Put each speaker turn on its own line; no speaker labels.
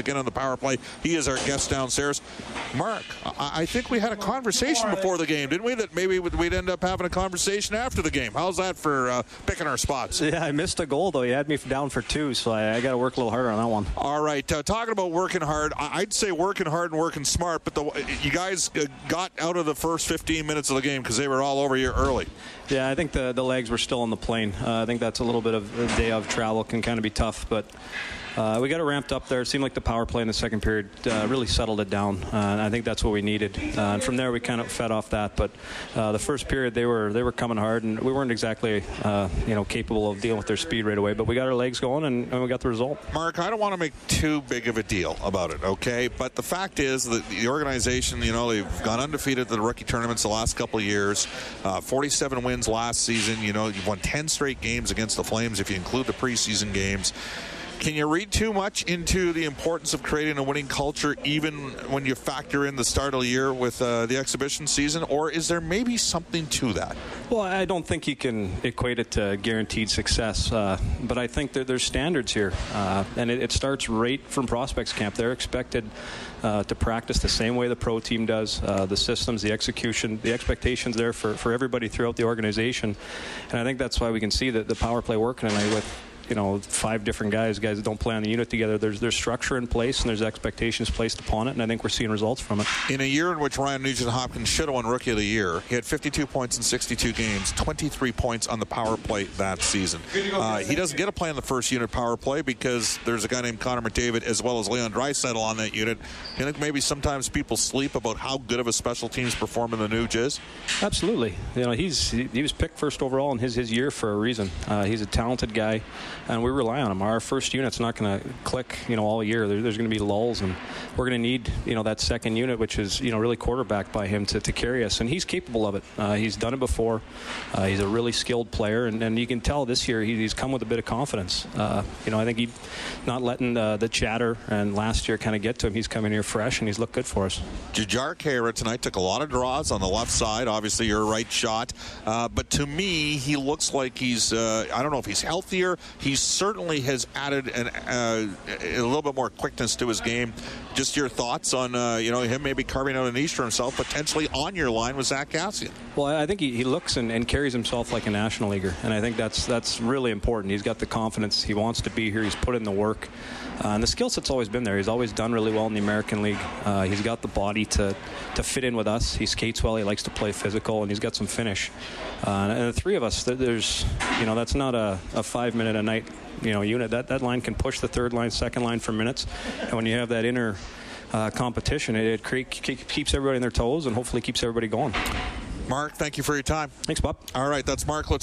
again on the power play. He is our guest downstairs. Mark, I, I think we had a conversation before the game, didn't we? That maybe we'd end up having a conversation after the game. How's that for uh, picking our spots?
Yeah, I missed a goal though. You had me down for two, so I, I got to work a little harder on that one.
All right, uh, talking about working hard, I'd say working hard and working smart. But the, you guys uh, got out of the first 15 minutes of the game because they were all over you early.
Yeah, I think the the legs were still on the plane. Uh, I think that's a little bit of a day of travel can kind of be tough, but. Uh, we got it ramped up there. It seemed like the power play in the second period uh, really settled it down, uh, I think that's what we needed. Uh, and from there, we kind of fed off that. But uh, the first period, they were they were coming hard, and we weren't exactly uh, you know capable of dealing with their speed right away. But we got our legs going, and, and we got the result.
Mark, I don't want to make too big of a deal about it, okay? But the fact is that the organization, you know, they've gone undefeated to the rookie tournaments the last couple of years. 47 wins last season. You know, you've won 10 straight games against the Flames if you include the preseason games. Can you read too much into the importance of creating a winning culture, even when you factor in the start of the year with uh, the exhibition season, or is there maybe something to that?
Well, I don't think you can equate it to guaranteed success, uh, but I think that there's standards here, uh, and it, it, starts right from prospects camp. They're expected uh, to practice the same way the pro team does, uh, the systems, the execution, the expectations there for, for everybody throughout the organization, and I think that's why we can see that the power play working tonight with you know five different guys, guys that don't play on the unit together. There's there's structure in place and there's expectations placed upon it, and I think we're seeing results from it.
In a year in which Ryan Nugent Hopkins should have won Rookie of the Year, he had 52 points in 62 games, 23 points on the power play that season. Uh, he doesn't get a play on the first unit power play because there's a guy named Connor McDavid as well as Leon Draisaitl on that unit. I think maybe sometimes people sleep about how good of a special teams performer the Nuge is.
Absolutely. You know he's he, he was picked first overall in his his year for a reason. Uh, he's a talented guy and we rely on him. Our first unit's not going to click, you know, all year. There, there's going to be lulls, and we're going to need, you know, that second unit, which is, you know, really quarterbacked by him to, to carry us, and he's capable of it. Uh, he's done it before. Uh, he's a really skilled player, and, and you can tell this year he, he's come with a bit of confidence. Uh, you know, I think he's not letting the, chatter and last year kind of get to him. He's coming here fresh, and he's looked good for us.
Jujhar Khaira tonight took a lot of draws on the left side. Obviously, your right shot, uh, but to me, he looks like he's. Uh, I don't know if he's healthier. He's certainly certainly has added an, uh, a little bit more quickness to his game. Just your thoughts on uh, you know him maybe carving out a niche for himself potentially on your line with Zack Kassian.
Well, I think he, he looks and, and, carries himself like a national leaguer, and I think that's that's really important. He's got the confidence. He wants to be here. He's put in the work, uh, and the skill set's always been there. He's always done really well in the American League. Uh, he's got the body to to fit in with us. He skates well. He likes to play physical, and he's got some finish. Uh, and the three of us, there's you know that's not a, a five minute a night you know unit. That that line can push the third line, second line for minutes, and when you have that inner uh, competition, it, it create, keeps everybody on their toes and hopefully keeps everybody going.
Mark, thank you for your time.
Thanks, Bob.
All right, that's Mark Letestu.